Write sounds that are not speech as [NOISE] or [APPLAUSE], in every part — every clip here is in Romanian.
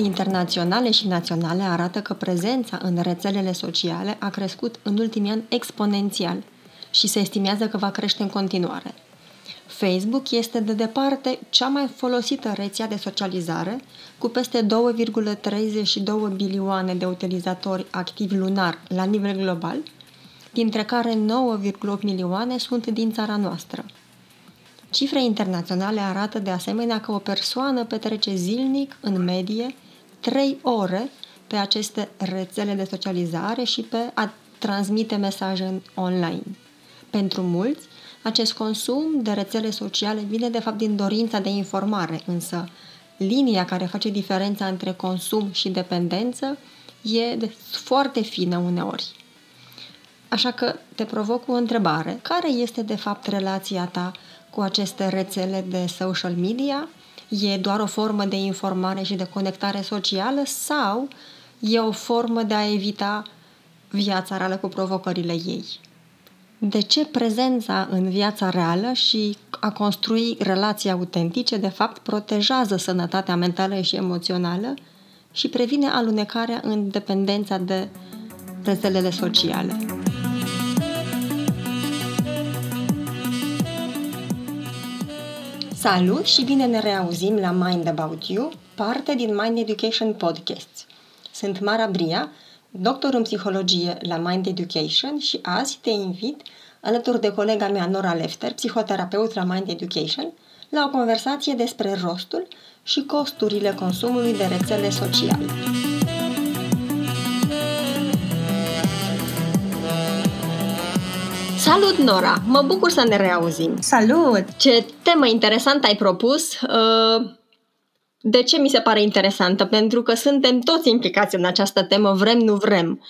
Date internaționale și naționale arată că prezența în rețelele sociale a crescut în ultimii ani exponențial și se estimează că va crește în continuare. Facebook este de departe cea mai folosită rețea de socializare, cu peste 2,32 bilioane de utilizatori activi lunar la nivel global, dintre care 9,8 milioane sunt din țara noastră. Cifre internaționale arată de asemenea că o persoană petrece zilnic, în medie, 3 ore pe aceste rețele de socializare și pe a transmite mesaje online. Pentru mulți, acest consum de rețele sociale vine de fapt din dorința de informare, însă linia care face diferența între consum și dependență e de foarte fină uneori. Așa că te provoc o întrebare. Care este de fapt relația ta cu aceste rețele de social media? E doar o formă de informare și de conectare socială sau e o formă de a evita viața reală cu provocările ei? De ce prezența în viața reală și a construi relații autentice, de fapt, protejează sănătatea mentală și emoțională și previne alunecarea în dependența de rețelele sociale? Salut și bine ne reauzim la Mind About You, parte din Mind Education Podcasts. Sunt Mara Bria, doctor în psihologie la Mind Education și azi te invit, alături de colega mea Nora Lefter, psihoterapeut la Mind Education, la o conversație despre rostul și costurile consumului de rețele sociale. Salut, Nora! Mă bucur să ne reauzim! Salut! Ce temă interesantă ai propus! Uh, de ce mi se pare interesantă? Pentru că suntem toți implicați în această temă, vrem, nu vrem.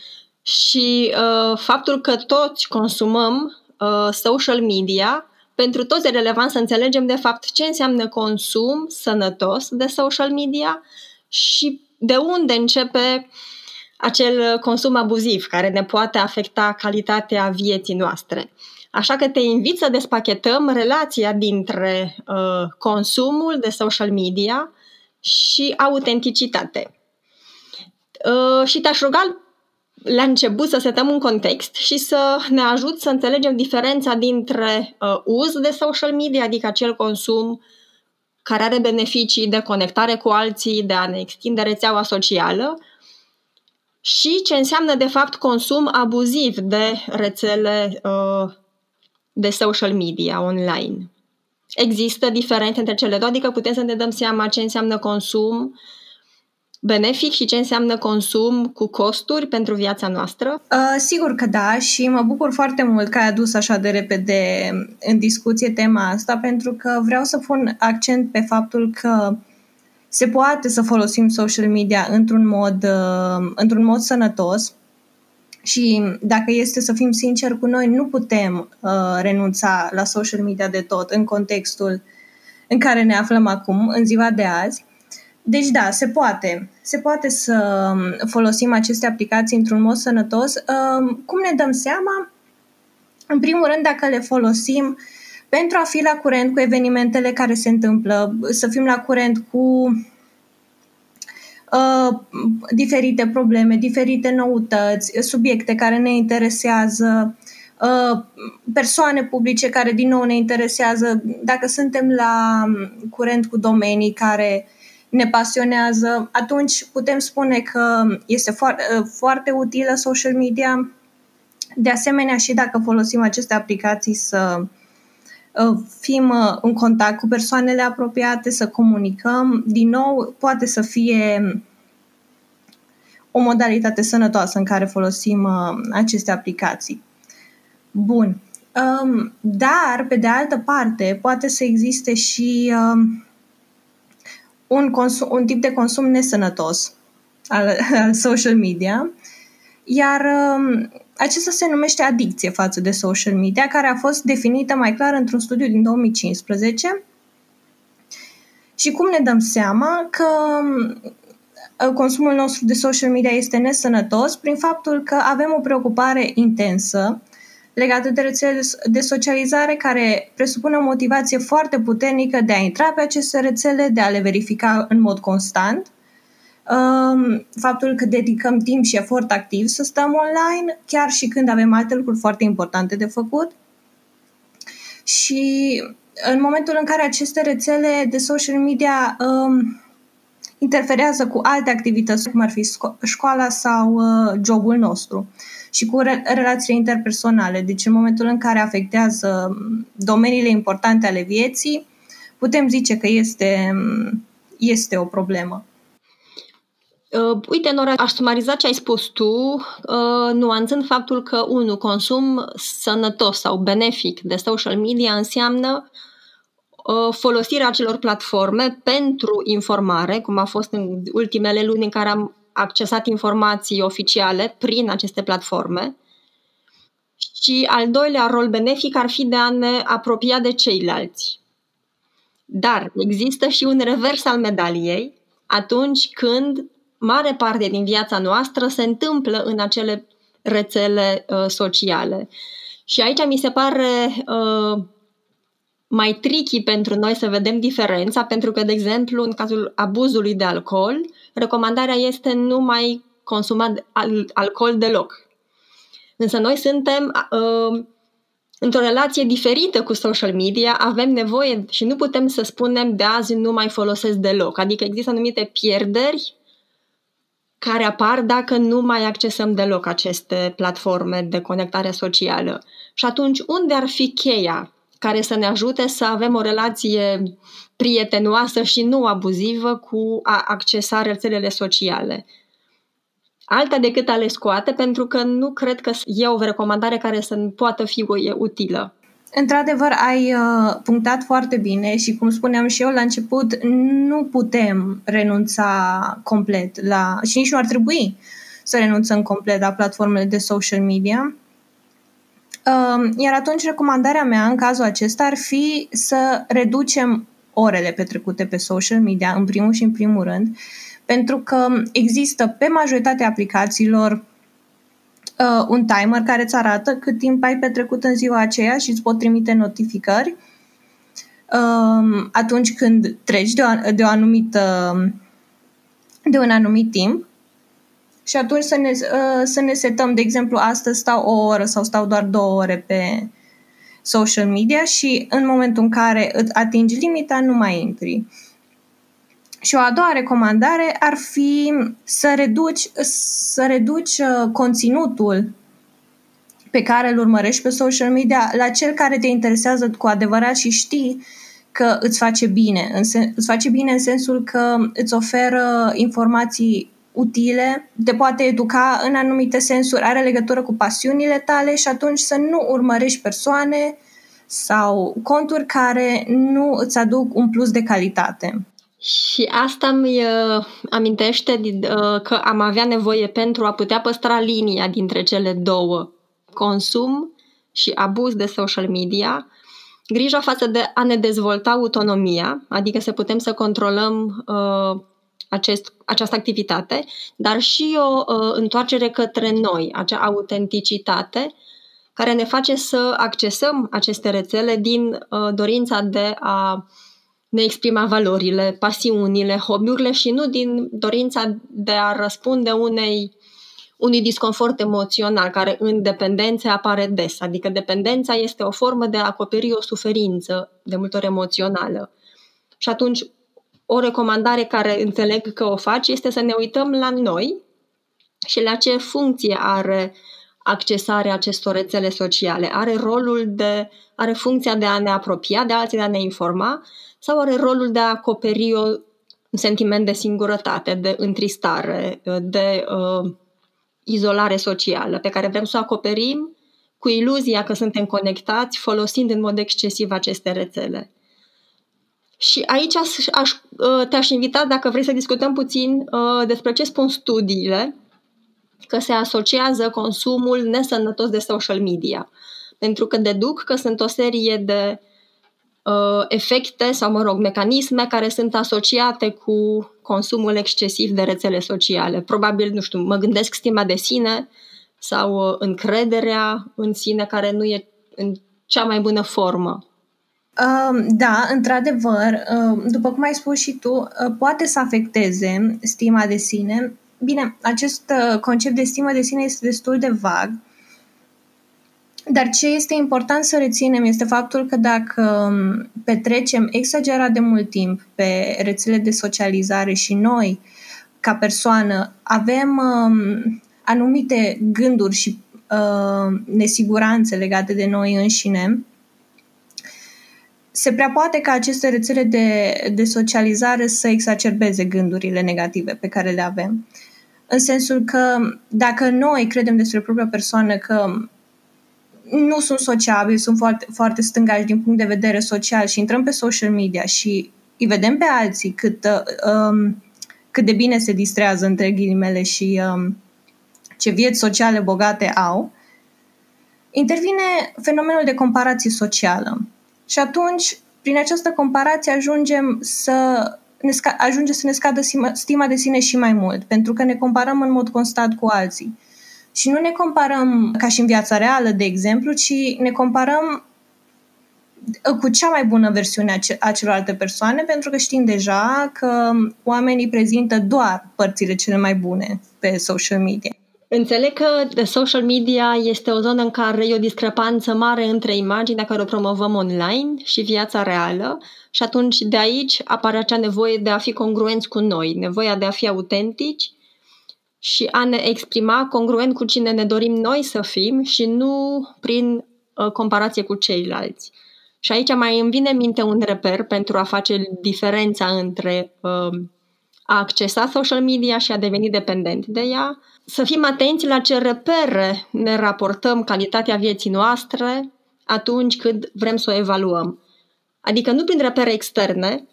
Și uh, faptul că toți consumăm uh, social media, pentru toți e relevant să înțelegem de fapt ce înseamnă consum sănătos de social media și de unde începe uh, acel consum abuziv care ne poate afecta calitatea vieții noastre. Așa că te invit să despachetăm relația dintre uh, consumul de social media și autenticitate. Uh, și te-aș ruga la început să setăm un context și să ne ajut să înțelegem diferența dintre uh, uz de social media, adică acel consum care are beneficii de conectare cu alții, de a ne extinde rețeaua socială, și ce înseamnă, de fapt, consum abuziv de rețele uh, de social media online. Există diferențe între cele două, adică putem să ne dăm seama ce înseamnă consum benefic și ce înseamnă consum cu costuri pentru viața noastră? Uh, sigur că da și mă bucur foarte mult că ai adus așa de repede în discuție tema asta pentru că vreau să pun accent pe faptul că se poate să folosim social media într-un mod, uh, într-un mod sănătos și dacă este să fim sinceri cu noi, nu putem uh, renunța la social media de tot în contextul în care ne aflăm acum, în ziua de azi. Deci da, se poate. Se poate să um, folosim aceste aplicații într-un mod sănătos. Uh, cum ne dăm seama? În primul rând, dacă le folosim uh, pentru a fi la curent cu evenimentele care se întâmplă, să fim la curent cu uh, diferite probleme, diferite noutăți, subiecte care ne interesează, uh, persoane publice care din nou ne interesează, dacă suntem la curent cu domenii care ne pasionează, atunci putem spune că este foarte, uh, foarte utilă social media. De asemenea, și dacă folosim aceste aplicații să Uh, fim uh, în contact cu persoanele apropiate, să comunicăm. Din nou, poate să fie o modalitate sănătoasă în care folosim uh, aceste aplicații. Bun. Um, dar, pe de altă parte, poate să existe și um, un, consum, un tip de consum nesănătos al, [LAUGHS] al social media, iar um, acesta se numește adicție față de social media, care a fost definită mai clar într-un studiu din 2015. Și cum ne dăm seama că uh, consumul nostru de social media este nesănătos prin faptul că avem o preocupare intensă legată de rețele de socializare care presupune o motivație foarte puternică de a intra pe aceste rețele, de a le verifica în mod constant – um, faptul că dedicăm timp și efort activ să stăm online, chiar și când avem alte lucruri foarte importante de făcut. Și în momentul în care aceste rețele de social media um, interferează cu alte activități, cum ar fi școala sau uh, jobul nostru și cu re- relațiile interpersonale. Deci în momentul în care afectează um, domeniile importante ale vieții, putem zice că este, um, este o problemă. Uh, uite, Nora, aș sumariza ce ai spus tu, uh, nuanțând faptul că, unul, consum sănătos sau benefic de social media înseamnă uh, folosirea acelor platforme pentru informare, cum a fost în ultimele luni în care am accesat informații oficiale prin aceste platforme. Și al doilea rol benefic ar fi de a ne apropia de ceilalți. Dar există și un revers al medaliei atunci când mare parte din viața noastră se întâmplă în acele rețele uh, sociale. Și aici mi se pare uh, mai tricky pentru noi să vedem diferența, pentru că, de exemplu, în cazul abuzului de alcool, recomandarea este nu mai consuma al- alcool deloc. Însă noi suntem uh, într-o relație diferită cu social media, avem nevoie și nu putem să spunem de azi nu mai folosesc deloc. Adică există anumite pierderi care apar dacă nu mai accesăm deloc aceste platforme de conectare socială. Și atunci, unde ar fi cheia care să ne ajute să avem o relație prietenoasă și nu abuzivă cu a accesa rețelele sociale? Alta decât a le scoate, pentru că nu cred că e o recomandare care să poată fi utilă. Într-adevăr, ai uh, punctat foarte bine și, cum spuneam și eu la început, nu putem renunța complet la. și nici nu ar trebui să renunțăm complet la platformele de social media. Uh, iar atunci, recomandarea mea în cazul acesta ar fi să reducem orele petrecute pe social media, în primul și în primul rând, pentru că există pe majoritatea aplicațiilor uh, un timer care îți arată cât timp ai petrecut în ziua aceea și îți pot trimite notificări uh, atunci când treci de o, de o anumită de un anumit timp și atunci să ne, uh, să ne setăm, de exemplu, astăzi stau o oră sau stau doar două ore pe social media și în momentul în care îți atingi limita, nu mai intri. Și o a doua recomandare ar fi să reduci, să reduci uh, conținutul pe care îl urmărești pe social media la cel care te interesează cu adevărat și știi că îți face bine. În sen- îți face bine în sensul că îți oferă informații utile, te poate educa în anumite sensuri, are legătură cu pasiunile tale și atunci să nu urmărești persoane sau conturi care nu îți aduc un plus de calitate. Și asta îmi uh, amintește uh, că am avea nevoie pentru a putea păstra linia dintre cele două, consum și abuz de social media, grija față de a ne dezvolta autonomia, adică să putem să controlăm uh, acest, această activitate, dar și o uh, întoarcere către noi, acea autenticitate care ne face să accesăm aceste rețele din uh, dorința de a uh, ne exprima valorile, pasiunile, hobby-urile și nu din dorința de a răspunde unei, unui disconfort emoțional care în dependențe apare des. Adică dependența este o formă de a acoperi o suferință, de multe ori emoțională. Și atunci o recomandare care înțeleg că o faci este să ne uităm la noi și la ce funcție are accesarea acestor rețele sociale. Are rolul de, are funcția de a ne apropia de alții, de a ne informa sau are rolul de a acoperi o, un sentiment de singurătate, de întristare, de uh, izolare socială, pe care vrem să o acoperim cu iluzia că suntem conectați, folosind în mod excesiv aceste rețele. Și aici aș, aș, uh, te-aș invita, dacă vrei să discutăm puțin uh, despre ce spun studiile, că se asociază consumul nesănătos de social media. Pentru că deduc că sunt o serie de uh, efecte sau, mă rog, mecanisme care sunt asociate cu consumul excesiv de rețele sociale. Probabil, nu știu, mă gândesc stima de sine sau uh, încrederea în sine care nu e în cea mai bună formă. Da, într-adevăr, după cum ai spus și tu, poate să afecteze stima de sine. Bine, acest concept de stimă de sine este destul de vag, dar ce este important să reținem este faptul că dacă petrecem exagerat de mult timp pe rețele de socializare și noi, ca persoană, avem um, anumite gânduri și uh, nesiguranțe legate de noi înșine, se prea poate ca aceste rețele de, de socializare să exacerbeze gândurile negative pe care le avem. În sensul că dacă noi credem despre propria persoană că nu sunt sociabili, sunt foarte, foarte stângași din punct de vedere social și intrăm pe social media și îi vedem pe alții cât, uh, um, cât de bine se distrează între ghilimele și um, ce vieți sociale bogate au, intervine fenomenul de comparație socială. Și atunci, prin această comparație, ajungem să ne sca- ajunge să ne scadă stima de sine și mai mult, pentru că ne comparăm în mod constant cu alții. Și nu ne comparăm ca și în viața reală, de exemplu, ci ne comparăm cu cea mai bună versiune a celorlalte persoane, pentru că știm deja că oamenii prezintă doar părțile cele mai bune pe social media. Înțeleg că social media este o zonă în care e o discrepanță mare între imaginea care o promovăm online și viața reală și atunci de aici apare acea nevoie de a fi congruenți cu noi, nevoia de a fi autentici și a ne exprima congruent cu cine ne dorim noi să fim și nu prin uh, comparație cu ceilalți. Și aici mai îmi vine minte un reper pentru a face diferența între uh, a accesa social media și a deveni dependent de ea, să fim atenți la ce repere ne raportăm calitatea vieții noastre atunci când vrem să o evaluăm. Adică nu prin repere externe,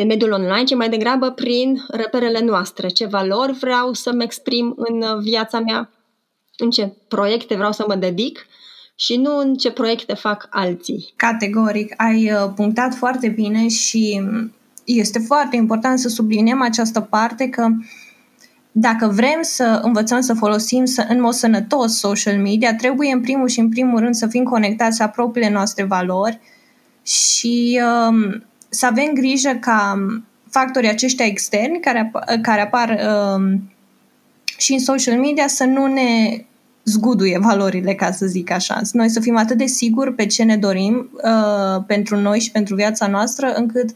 în mediul online, ci mai degrabă prin reperele noastre. Ce valori vreau să-mi exprim în viața mea, în ce proiecte vreau să mă dedic și nu în ce proiecte fac alții. Categoric, ai uh, punctat foarte bine și este foarte important să subliniem această parte că dacă vrem să învățăm să folosim să, în mod sănătos social media, trebuie în primul și în primul rând să fim conectați la propriile noastre valori și um, să avem grijă ca factorii aceștia externi care, ap- care apar um, și în social media să nu ne zguduie valorile, ca să zic așa. Noi să fim atât de siguri pe ce ne dorim uh, pentru noi și pentru viața noastră, încât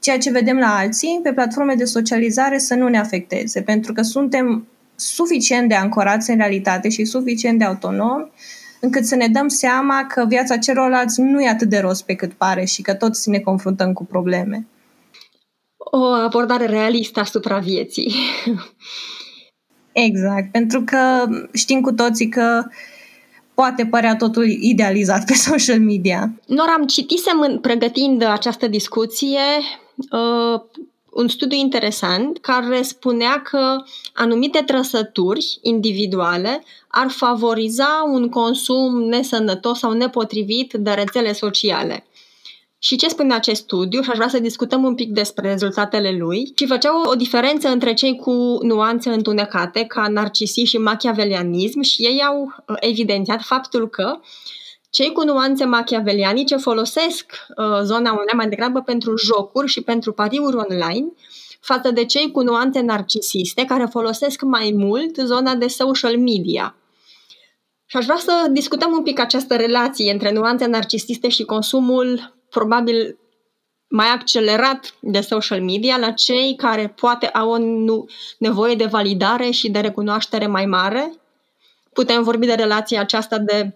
ceea ce vedem la alții pe platforme de socializare să nu ne afecteze, pentru că suntem suficient de ancorați în realitate și suficient de autonomi încât să ne dăm seama că viața celorlalți nu e atât de rost pe cât pare și că toți ne confruntăm cu probleme. O abordare realistă asupra vieții. [LAUGHS] Exact, pentru că știm cu toții că poate părea totul idealizat pe [LAUGHS] social media. Nora, am citisem pregătind această discuție uh, un studiu interesant care spunea că anumite trăsături individuale ar favoriza un consum nesănătos sau nepotrivit de rețele sociale. Și ce spune acest studiu? Și aș vrea să discutăm un pic despre rezultatele lui. Și făceau o diferență între cei cu nuanțe întunecate, ca narcisism și machiavelianism, și ei au uh, evidențiat faptul că cei cu nuanțe machiavelianice folosesc uh, zona online mai degrabă pentru jocuri și pentru pariuri online, față de cei cu nuanțe narcisiste, care folosesc mai mult zona de social media. Și aș vrea să discutăm un pic această relație între nuanțe narcisiste și consumul probabil mai accelerat de social media la cei care poate au o nevoie de validare și de recunoaștere mai mare. Putem vorbi de relația aceasta de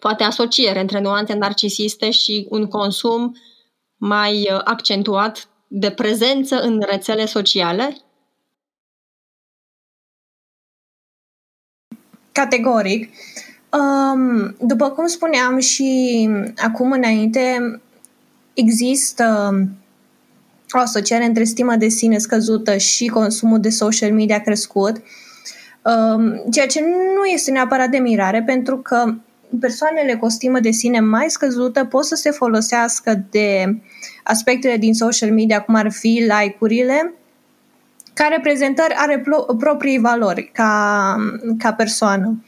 poate asociere între nuanțe narcisiste și un consum mai uh, accentuat de prezență în rețele sociale? Categoric. Um, după cum spuneam și acum înainte, există o asociere între stima de sine scăzută și consumul de social media crescut, um, ceea ce nu este neapărat de mirare, pentru că persoanele cu o stimă de sine mai scăzută pot să se folosească de aspectele din social media, cum ar fi like-urile, ca reprezentări are pro- proprii valori ca, ca persoană.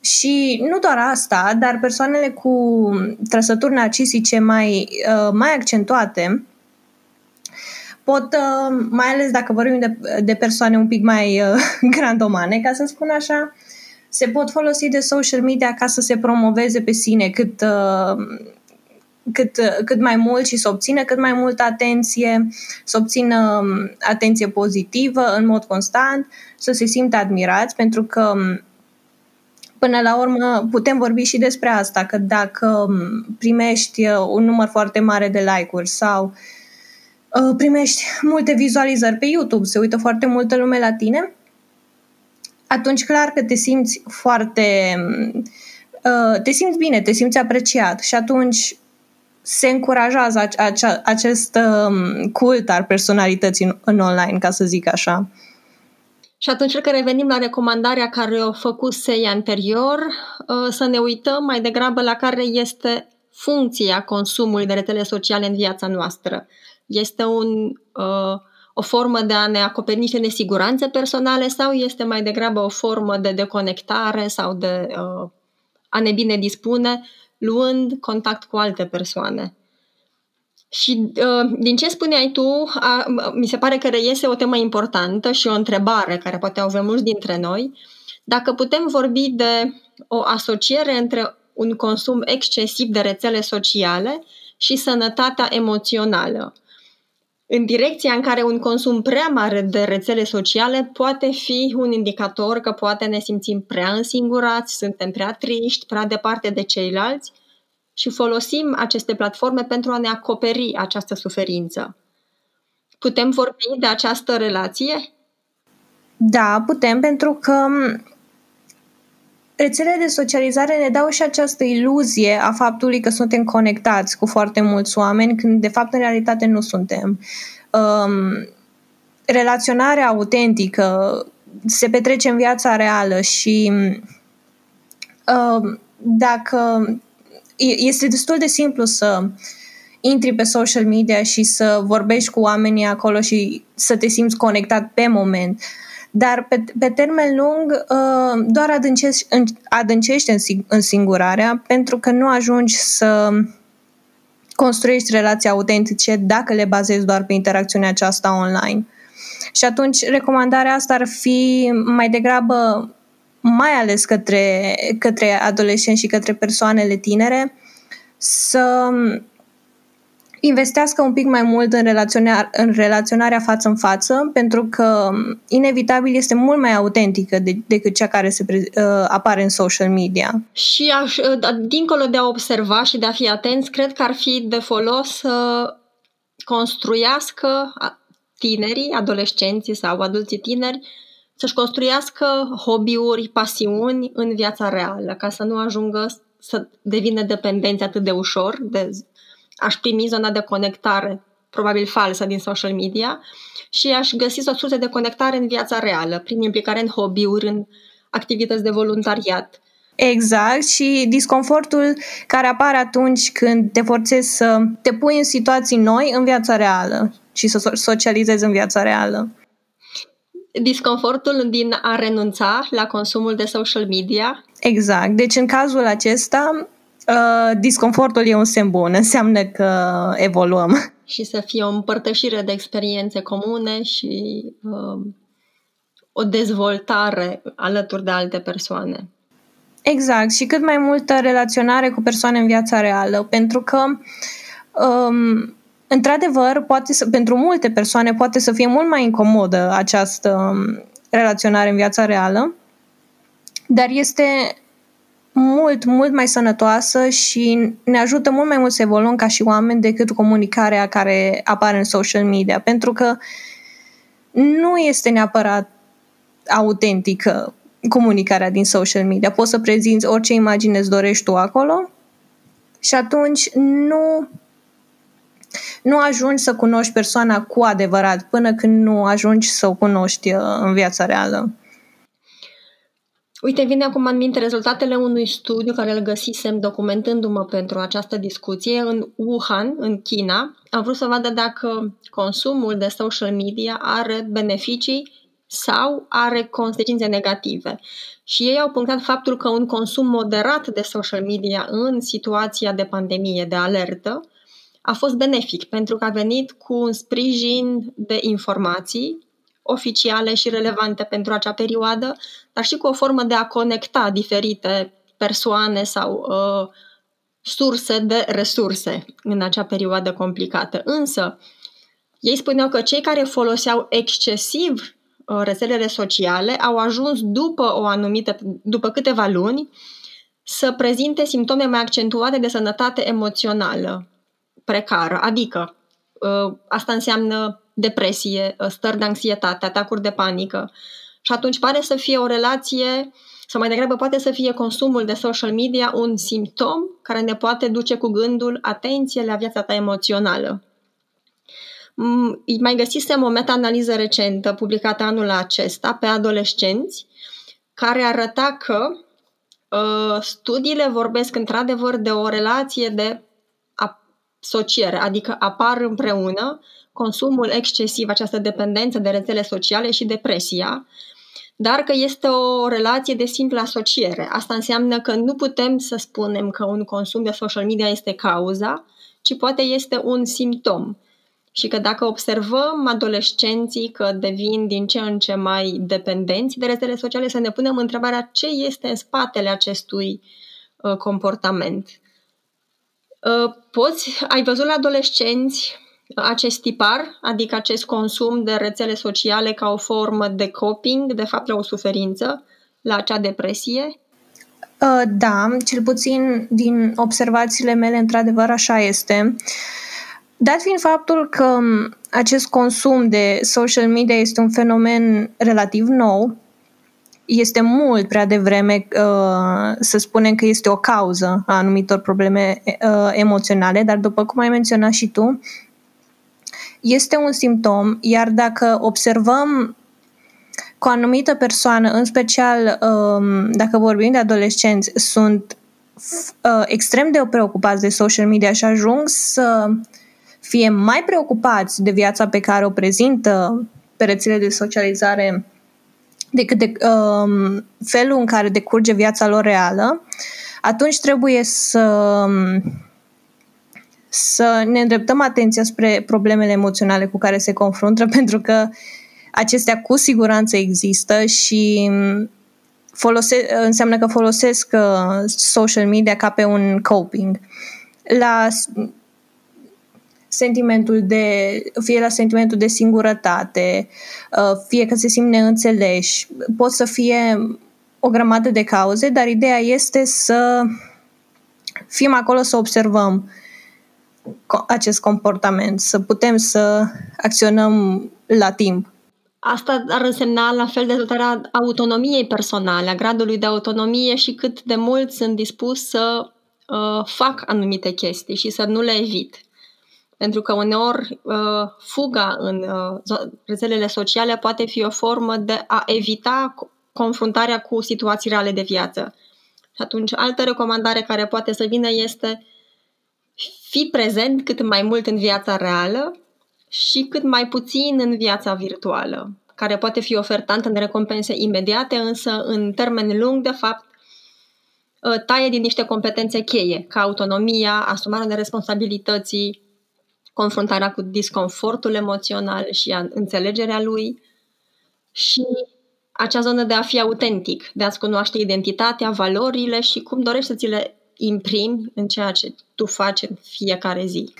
și nu doar asta, dar persoanele cu trăsături narcisice mai, uh, mai accentuate pot, uh, mai ales dacă vorbim de, de persoane un pic mai uh, [LAUGHS] grandomane, ca să spun așa, se pot folosi de social media ca să se promoveze pe sine cât, cât, cât mai mult și să obțină cât mai multă atenție, să obțină um, atenție pozitivă în mod constant, să se simtă admirați, pentru că um, Până la urmă, putem vorbi și despre asta, că dacă primești uh, un număr foarte mare de like-uri sau uh, primești multe vizualizări pe YouTube, se uită foarte multă lume la tine, atunci clar că te simți foarte... Uh, te simți bine, te simți apreciat și atunci se încurajează acest um, cult al personalității în online, ca să zic așa. Și atunci că revenim la recomandarea care o făcuse anterior, uh, să ne uităm mai degrabă la care este funcția consumului de rețele sociale în viața noastră. Este un, uh, o formă de a ne acoperi niște nesiguranțe personale sau este mai degrabă o formă de deconectare sau de uh, a ne bine dispune, luând contact cu alte persoane? Și uh, din ce spuneai tu, a, mi se pare că reiese o temă importantă și o întrebare care poate au avem mulți dintre noi. Dacă putem vorbi de o asociere între un consum excesiv de rețele sociale și sănătatea emoțională. În direcția în care un consum prea mare de rețele sociale poate fi un indicator că poate ne simțim prea însingurați, suntem prea triști, prea departe de ceilalți și folosim aceste platforme pentru a ne acoperi această suferință. Putem vorbi de această relație? Da, putem, pentru că rețelele de socializare ne dau și această iluzie a faptului că suntem conectați cu foarte mulți oameni, când de fapt în realitate nu suntem. Um, relaționarea autentică se petrece în viața reală și um, dacă este destul de simplu să intri pe social media și să vorbești cu oamenii acolo și să te simți conectat pe moment. Dar pe, pe termen lung uh, doar adâncești, adâncești în singurarea pentru că nu ajungi să construiești relații autentice dacă le bazezi doar pe interacțiunea aceasta online. Și atunci recomandarea asta ar fi mai degrabă mai ales către, către adolescenți și către persoanele tinere, să investească un pic mai mult în, relaționarea, în relaționarea față în față, pentru că inevitabil este mult mai autentică de, decât cea care se uh, apare în social media. Și aș, uh, da, dincolo de a observa și de a fi atenți, cred că ar fi de folos să construiască tinerii, adolescenții sau adulții tineri să-și construiască hobby-uri, pasiuni în viața reală, ca să nu ajungă să devină dependenți atât de ușor, de aș primi zona de conectare, probabil falsă, din social media și aș găsi o sursă de conectare în viața reală, prin implicare în hobby-uri, în activități de voluntariat. Exact, și disconfortul care apare atunci când te forțezi să te pui în situații noi în viața reală și să socializezi în viața reală disconfortul din a renunța la consumul de social media. Exact. Deci în cazul acesta, uh, disconfortul e un semn bun, înseamnă că evoluăm. Și să fie o împărtășire de experiențe comune și uh, o dezvoltare alături de alte persoane. Exact, și cât mai multă relaționare cu persoane în viața reală, pentru că um, într-adevăr, poate să, pentru multe persoane poate să fie mult mai incomodă această um, relaționare în viața reală, dar este mult, mult mai sănătoasă și ne ajută mult mai mult să evoluăm ca și oameni decât comunicarea care apare în social media, pentru că nu este neapărat autentică comunicarea din social media. Poți să prezinți orice imagine îți dorești tu acolo și atunci nu nu ajungi să cunoști persoana cu adevărat până când nu ajungi să o cunoști uh, în viața reală. Uite, vine acum în minte rezultatele unui studiu care îl găsisem documentându-mă pentru această discuție în Wuhan, în China. Am vrut să vadă dacă consumul de social media are beneficii sau are consecințe negative. Și ei au punctat faptul că un consum moderat de social media în situația de pandemie, de alertă, a fost benefic pentru că a venit cu un sprijin de informații oficiale și relevante pentru acea perioadă, dar și cu o formă de a conecta diferite persoane sau uh, surse de resurse în acea perioadă complicată. Însă, ei spuneau că cei care foloseau excesiv uh, rețelele sociale au ajuns după o anumită, după câteva luni, să prezinte simptome mai accentuate de sănătate emoțională precară, adică uh, asta înseamnă depresie, uh, stări de anxietate, atacuri de panică. Și atunci pare să fie o relație, sau mai degrabă poate să fie consumul de social media un simptom care ne poate duce cu gândul atenție la viața ta emoțională. Mm, mai găsisem o meta-analiză recentă publicată anul acesta pe adolescenți care arăta că uh, studiile vorbesc într-adevăr de o relație de asociere, adică apar împreună consumul excesiv, această dependență de rețele sociale și depresia, dar că este o relație de simplă asociere. Asta înseamnă că nu putem să spunem că un consum de social media este cauza, ci poate este un simptom. Și că dacă observăm adolescenții că devin din ce în ce mai dependenți de rețele sociale, să ne punem întrebarea ce este în spatele acestui uh, comportament. Uh, poți, ai văzut la adolescenți acest tipar, adică acest consum de rețele sociale ca o formă de coping, de fapt la o suferință, la acea depresie? Uh, da, cel puțin din observațiile mele, într-adevăr, așa este. Dat fiind faptul că acest consum de social media este un fenomen relativ nou, este mult prea devreme uh, să spunem că este o cauză a anumitor probleme uh, emoționale, dar după cum ai menționat și tu, este un simptom, iar dacă observăm cu o anumită persoană, în special um, dacă vorbim de adolescenți, sunt uh, extrem de preocupați de social media și ajung să fie mai preocupați de viața pe care o prezintă pe rețele de socializare decât de um, felul în care decurge viața lor reală, atunci trebuie să să ne îndreptăm atenția spre problemele emoționale cu care se confruntă, [LAUGHS] pentru că acestea cu siguranță există și folose- înseamnă că folosesc uh, social media ca pe un coping. La sentimentul de, fie la sentimentul de singurătate, uh, fie că se simt neînțeleși, pot să fie o grămadă de cauze, dar ideea este să fim acolo să observăm acest comportament, să putem să acționăm la timp. Asta ar însemna la fel dezvoltarea autonomiei personale, a gradului de autonomie și cât de mult sunt dispus să uh, fac anumite chestii și să nu le evit. Pentru că uneori uh, fuga în uh, rețelele sociale poate fi o formă de a evita confruntarea cu situații reale de viață. Și atunci, altă recomandare care poate să vină este fi prezent cât mai mult în viața reală și cât mai puțin în viața virtuală, care poate fi ofertantă în recompense imediate, însă în termen lung, de fapt, ă, taie din niște competențe cheie, ca autonomia, asumarea de responsabilității, confruntarea cu disconfortul emoțional și a înțelegerea lui și acea zonă de a fi autentic, de a-ți cunoaște identitatea, valorile și cum dorești să ți le imprimi în ceea ce tu faci în fiecare zi?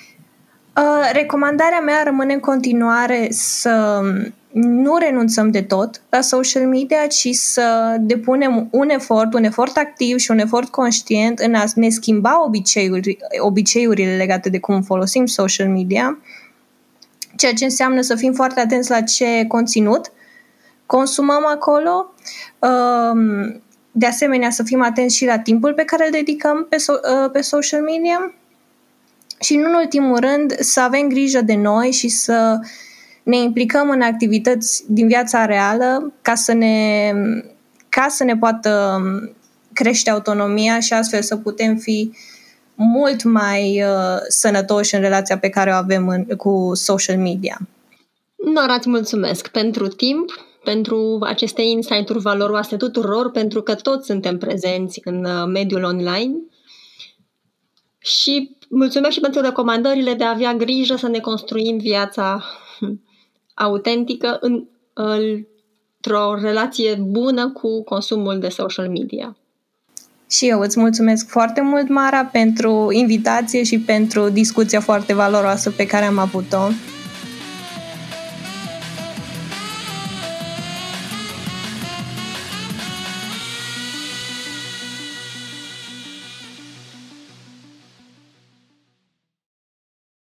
Uh, recomandarea mea rămâne în continuare să nu renunțăm de tot la social media, ci să depunem un efort, un efort activ și un efort conștient în a ne schimba obiceiuri, obiceiurile legate de cum folosim social media, ceea ce înseamnă să fim foarte atenți la ce conținut consumăm acolo, um, de asemenea, să fim atenți și la timpul pe care îl dedicăm pe, so- uh, pe social media și, în ultimul rând, să avem grijă de noi și să ne implicăm în activități din viața reală ca să ne, ca să ne poată crește autonomia și astfel să putem fi mult mai uh, sănătoși în relația pe care o avem în, cu social media. Nora, îți mulțumesc pentru timp pentru aceste insight-uri valoroase tuturor, pentru că toți suntem prezenți în uh, mediul online. Și mulțumesc și pentru recomandările de a avea grijă să ne construim viața autentică în, într-o relație bună cu consumul de social media. Și eu îți mulțumesc foarte mult, Mara, pentru invitație și pentru discuția foarte valoroasă pe care am avut-o.